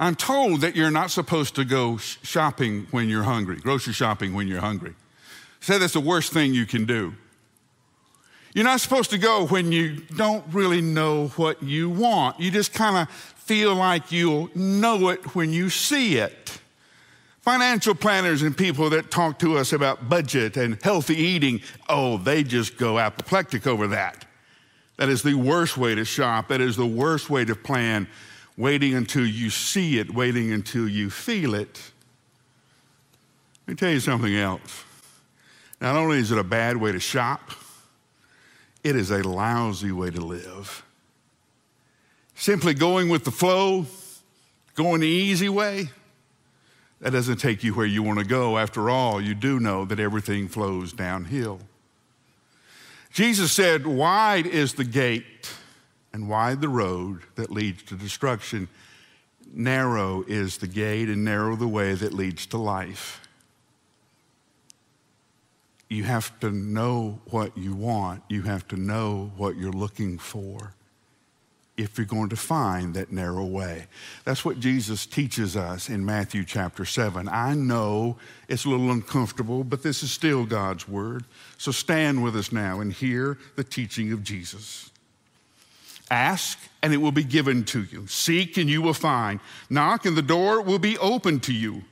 I'm told that you're not supposed to go shopping when you're hungry, grocery shopping when you're hungry. Say that's the worst thing you can do. You're not supposed to go when you don't really know what you want. You just kind of feel like you'll know it when you see it. Financial planners and people that talk to us about budget and healthy eating, oh, they just go apoplectic over that. That is the worst way to shop. That is the worst way to plan, waiting until you see it, waiting until you feel it. Let me tell you something else. Not only is it a bad way to shop, it is a lousy way to live. Simply going with the flow, going the easy way, that doesn't take you where you want to go. After all, you do know that everything flows downhill. Jesus said, Wide is the gate and wide the road that leads to destruction. Narrow is the gate and narrow the way that leads to life you have to know what you want. You have to know what you're looking for if you're going to find that narrow way. That's what Jesus teaches us in Matthew chapter 7. I know it's a little uncomfortable, but this is still God's word. So stand with us now and hear the teaching of Jesus. Ask, and it will be given to you. Seek, and you will find. Knock, and the door will be open to you.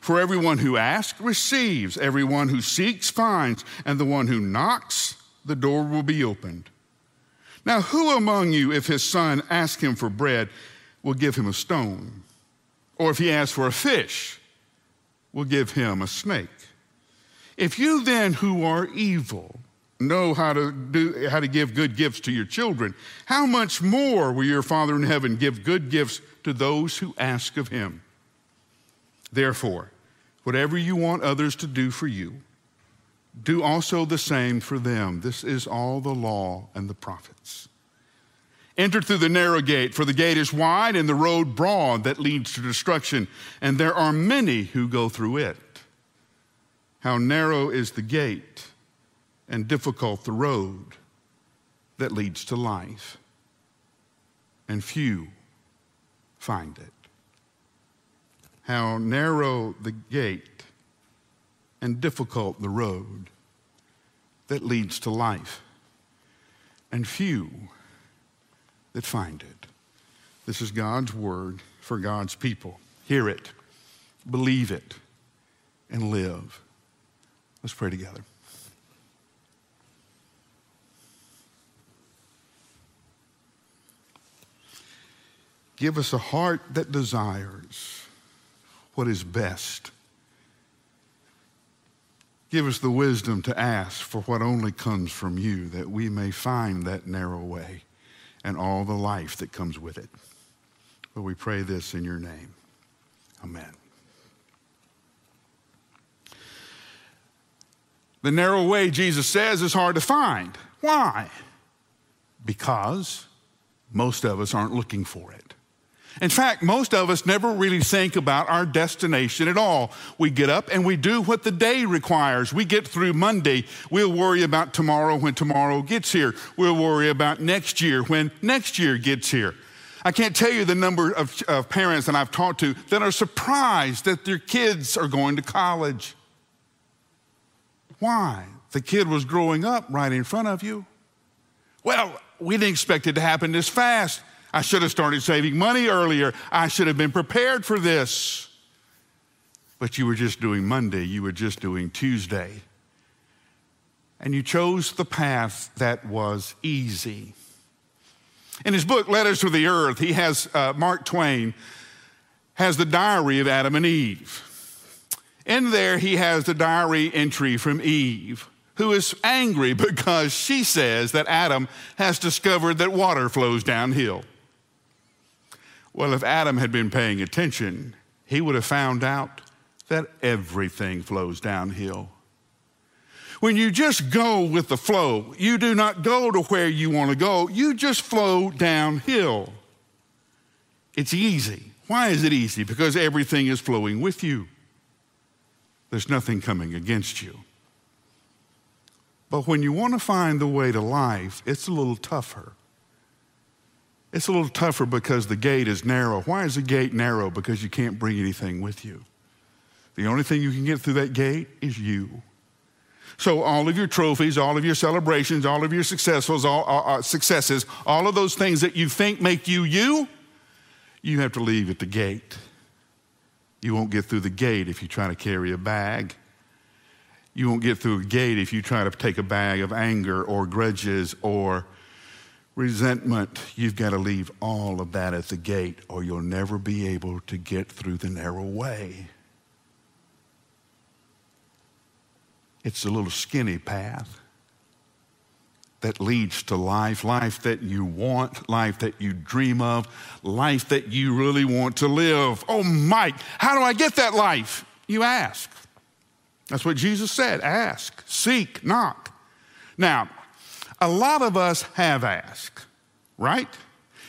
For everyone who asks receives, everyone who seeks finds, and the one who knocks, the door will be opened. Now, who among you, if his son asks him for bread, will give him a stone? Or if he asks for a fish, will give him a snake? If you then, who are evil, know how to, do, how to give good gifts to your children, how much more will your Father in heaven give good gifts to those who ask of him? Therefore, whatever you want others to do for you, do also the same for them. This is all the law and the prophets. Enter through the narrow gate, for the gate is wide and the road broad that leads to destruction, and there are many who go through it. How narrow is the gate and difficult the road that leads to life, and few find it how narrow the gate and difficult the road that leads to life, and few that find it. This is God's word for God's people. Hear it, believe it, and live. Let's pray together. Give us a heart that desires what is best. Give us the wisdom to ask for what only comes from you, that we may find that narrow way and all the life that comes with it. But we pray this in your name. Amen. The narrow way, Jesus says, is hard to find. Why? Because most of us aren't looking for it. In fact, most of us never really think about our destination at all. We get up and we do what the day requires. We get through Monday. We'll worry about tomorrow when tomorrow gets here. We'll worry about next year when next year gets here. I can't tell you the number of, of parents that I've talked to that are surprised that their kids are going to college. Why? The kid was growing up right in front of you. Well, we didn't expect it to happen this fast. I should have started saving money earlier. I should have been prepared for this. But you were just doing Monday, you were just doing Tuesday. And you chose the path that was easy. In his book, Letters to the Earth, he has, uh, Mark Twain has the diary of Adam and Eve. In there, he has the diary entry from Eve, who is angry because she says that Adam has discovered that water flows downhill. Well, if Adam had been paying attention, he would have found out that everything flows downhill. When you just go with the flow, you do not go to where you want to go, you just flow downhill. It's easy. Why is it easy? Because everything is flowing with you, there's nothing coming against you. But when you want to find the way to life, it's a little tougher. It's a little tougher because the gate is narrow. Why is the gate narrow? Because you can't bring anything with you. The only thing you can get through that gate is you. So all of your trophies, all of your celebrations, all of your successes, all, all, successes, all of those things that you think make you you, you have to leave at the gate. You won't get through the gate if you try to carry a bag. You won't get through a gate if you try to take a bag of anger or grudges or resentment. You've got to leave all of that at the gate or you'll never be able to get through the narrow way. It's a little skinny path that leads to life, life that you want, life that you dream of, life that you really want to live. Oh, Mike, how do I get that life? You ask. That's what Jesus said ask, seek, knock. Now, a lot of us have asked, right?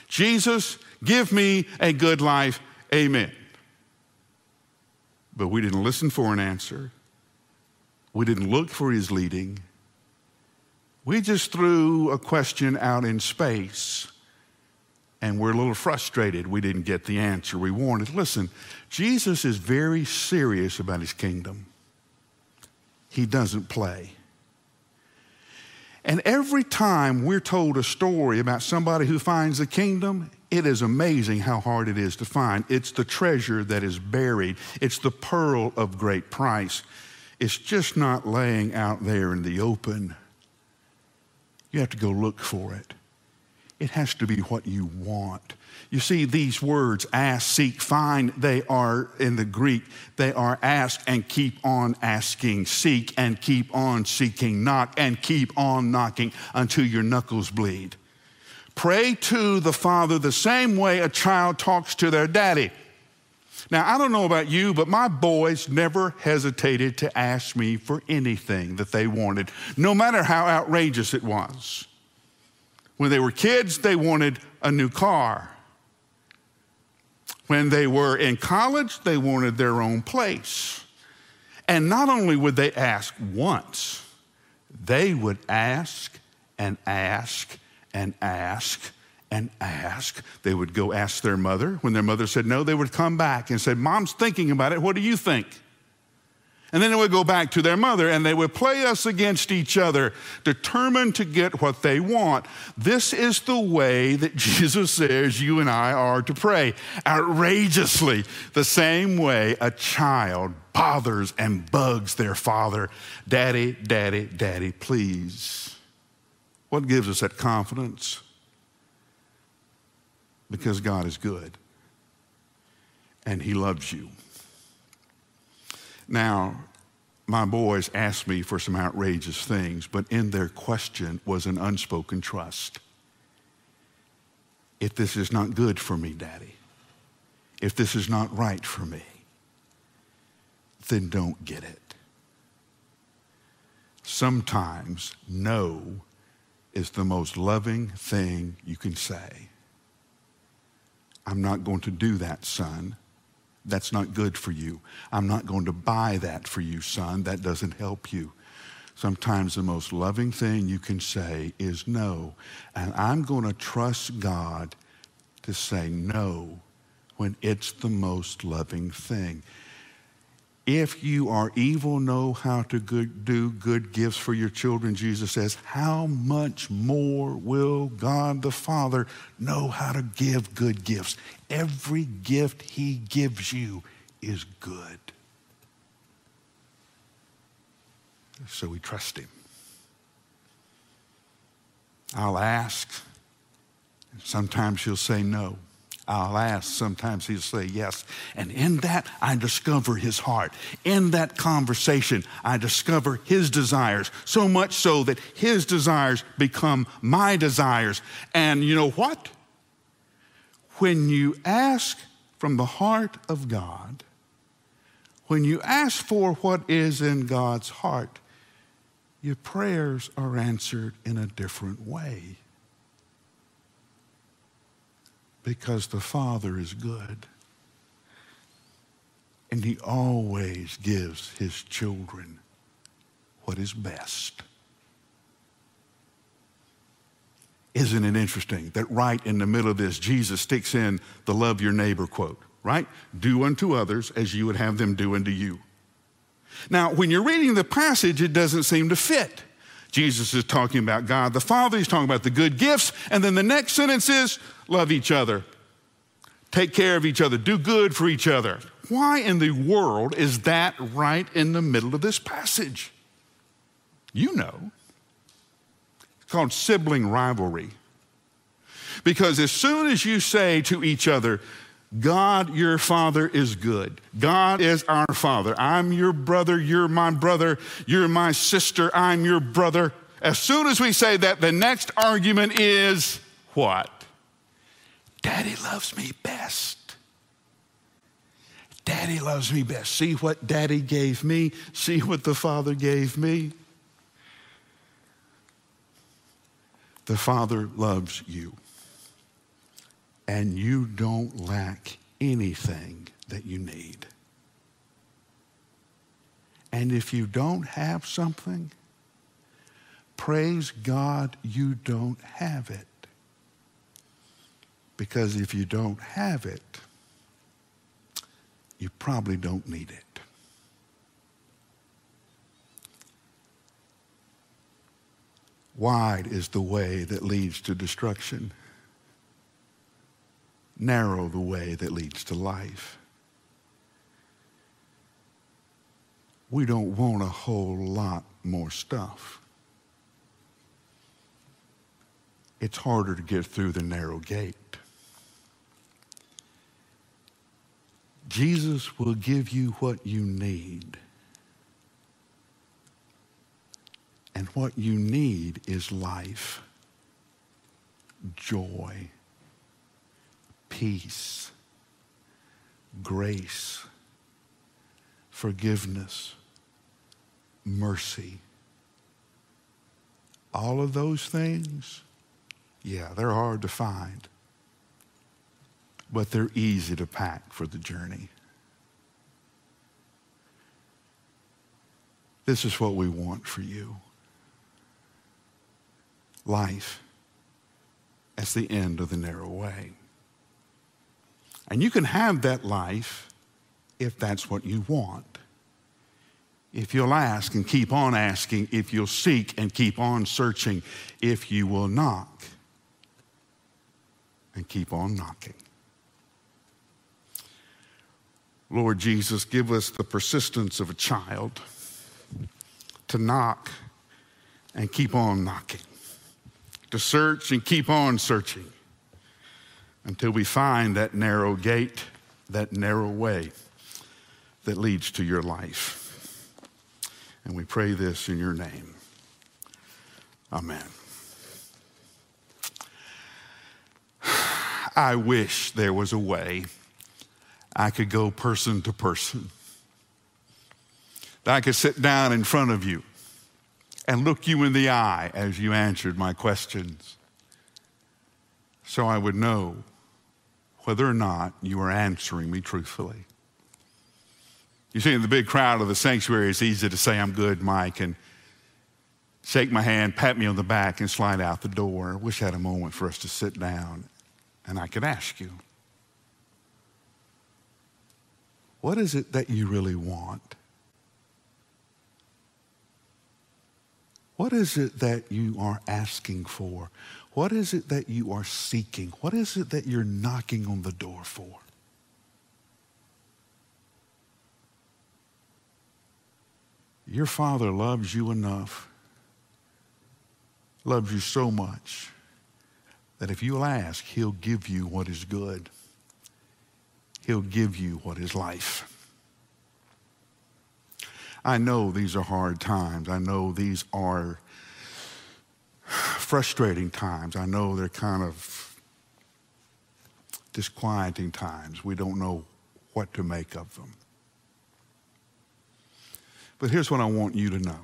Jesus, give me a good life. Amen. But we didn't listen for an answer. We didn't look for his leading. We just threw a question out in space and we're a little frustrated we didn't get the answer we wanted. Listen, Jesus is very serious about his kingdom, he doesn't play. And every time we're told a story about somebody who finds the kingdom, it is amazing how hard it is to find. It's the treasure that is buried, it's the pearl of great price. It's just not laying out there in the open. You have to go look for it. It has to be what you want. You see, these words, ask, seek, find, they are in the Greek, they are ask and keep on asking, seek and keep on seeking, knock and keep on knocking until your knuckles bleed. Pray to the Father the same way a child talks to their daddy. Now, I don't know about you, but my boys never hesitated to ask me for anything that they wanted, no matter how outrageous it was. When they were kids, they wanted a new car. When they were in college, they wanted their own place. And not only would they ask once, they would ask and ask and ask and ask. They would go ask their mother. When their mother said no, they would come back and say, Mom's thinking about it. What do you think? And then they would go back to their mother and they would play us against each other, determined to get what they want. This is the way that Jesus says you and I are to pray. Outrageously, the same way a child bothers and bugs their father Daddy, Daddy, Daddy, please. What gives us that confidence? because God is good and He loves you. Now, my boys asked me for some outrageous things, but in their question was an unspoken trust. If this is not good for me, Daddy, if this is not right for me, then don't get it. Sometimes no is the most loving thing you can say. I'm not going to do that, son. That's not good for you. I'm not going to buy that for you, son. That doesn't help you. Sometimes the most loving thing you can say is no. And I'm going to trust God to say no when it's the most loving thing. If you are evil, know how to good, do good gifts for your children, Jesus says, how much more will God the Father know how to give good gifts? Every gift He gives you is good. So we trust Him. I'll ask, sometimes He'll say no. I'll ask. Sometimes he'll say yes. And in that, I discover his heart. In that conversation, I discover his desires, so much so that his desires become my desires. And you know what? When you ask from the heart of God, when you ask for what is in God's heart, your prayers are answered in a different way because the Father is good. And He always gives His children what is best. Isn't it interesting that right in the middle of this, Jesus sticks in the love your neighbor quote, right? Do unto others as you would have them do unto you. Now, when you're reading the passage, it doesn't seem to fit. Jesus is talking about God the Father, he's talking about the good gifts, and then the next sentence is love each other, take care of each other, do good for each other. Why in the world is that right in the middle of this passage? You know. Called sibling rivalry. Because as soon as you say to each other, God, your Father, is good. God is our Father. I'm your brother. You're my brother. You're my sister. I'm your brother. As soon as we say that, the next argument is what? Daddy loves me best. Daddy loves me best. See what daddy gave me. See what the Father gave me. The Father loves you and you don't lack anything that you need. And if you don't have something, praise God you don't have it. Because if you don't have it, you probably don't need it. Wide is the way that leads to destruction narrow the way that leads to life. We don't want a whole lot more stuff. It's harder to get through the narrow gate. Jesus will give you what you need. And what you need is life, joy, peace, grace, forgiveness, mercy. All of those things, yeah, they're hard to find, but they're easy to pack for the journey. This is what we want for you life as the end of the narrow way. And you can have that life if that's what you want. If you'll ask and keep on asking, if you'll seek and keep on searching, if you will knock and keep on knocking. Lord Jesus, give us the persistence of a child to knock and keep on knocking, to search and keep on searching until we find that narrow gate, that narrow way that leads to your life. And we pray this in your name. Amen. I wish there was a way I could go person to person. That I could sit down in front of you and look you in the eye as you answered my questions. So I would know whether or not you are answering me truthfully. You see, in the big crowd of the sanctuary, it's easy to say, I'm good, Mike, and shake my hand, pat me on the back, and slide out the door. I wish I had a moment for us to sit down and I could ask you, what is it that you really want? What is it that you are asking for? What is it that you are seeking? What is it that you're knocking on the door for? Your Father loves you enough, loves you so much, that if you'll ask, He'll give you what is good. He'll give you what is life. I know these are hard times. I know these are frustrating times. I know they're kind of disquieting times. We don't know what to make of them. But here's what I want you to know.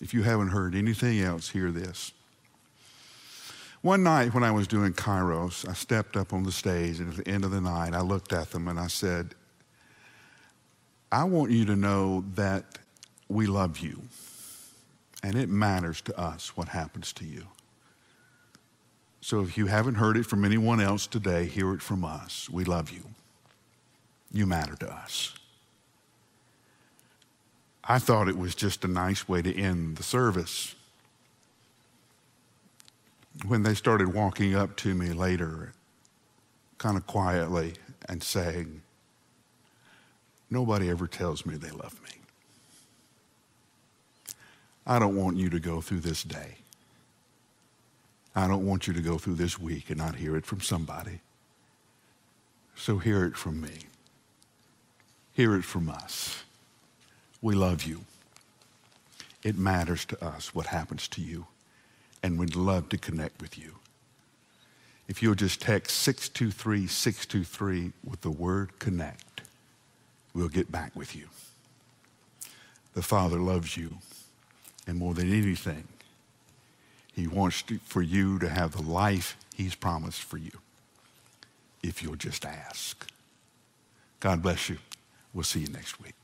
If you haven't heard anything else, hear this. One night when I was doing Kairos, I stepped up on the stage, and at the end of the night, I looked at them and I said, I want you to know that we love you. And it matters to us what happens to you. So if you haven't heard it from anyone else today, hear it from us. We love you. You matter to us. I thought it was just a nice way to end the service. When they started walking up to me later, kind of quietly, and saying, Nobody ever tells me they love me. I don't want you to go through this day. I don't want you to go through this week and not hear it from somebody. So hear it from me. Hear it from us. We love you. It matters to us what happens to you, and we'd love to connect with you. If you'll just text 623 623 with the word connect, we'll get back with you. The Father loves you, and more than anything, He wants to, for you to have the life He's promised for you if you'll just ask. God bless you. We'll see you next week.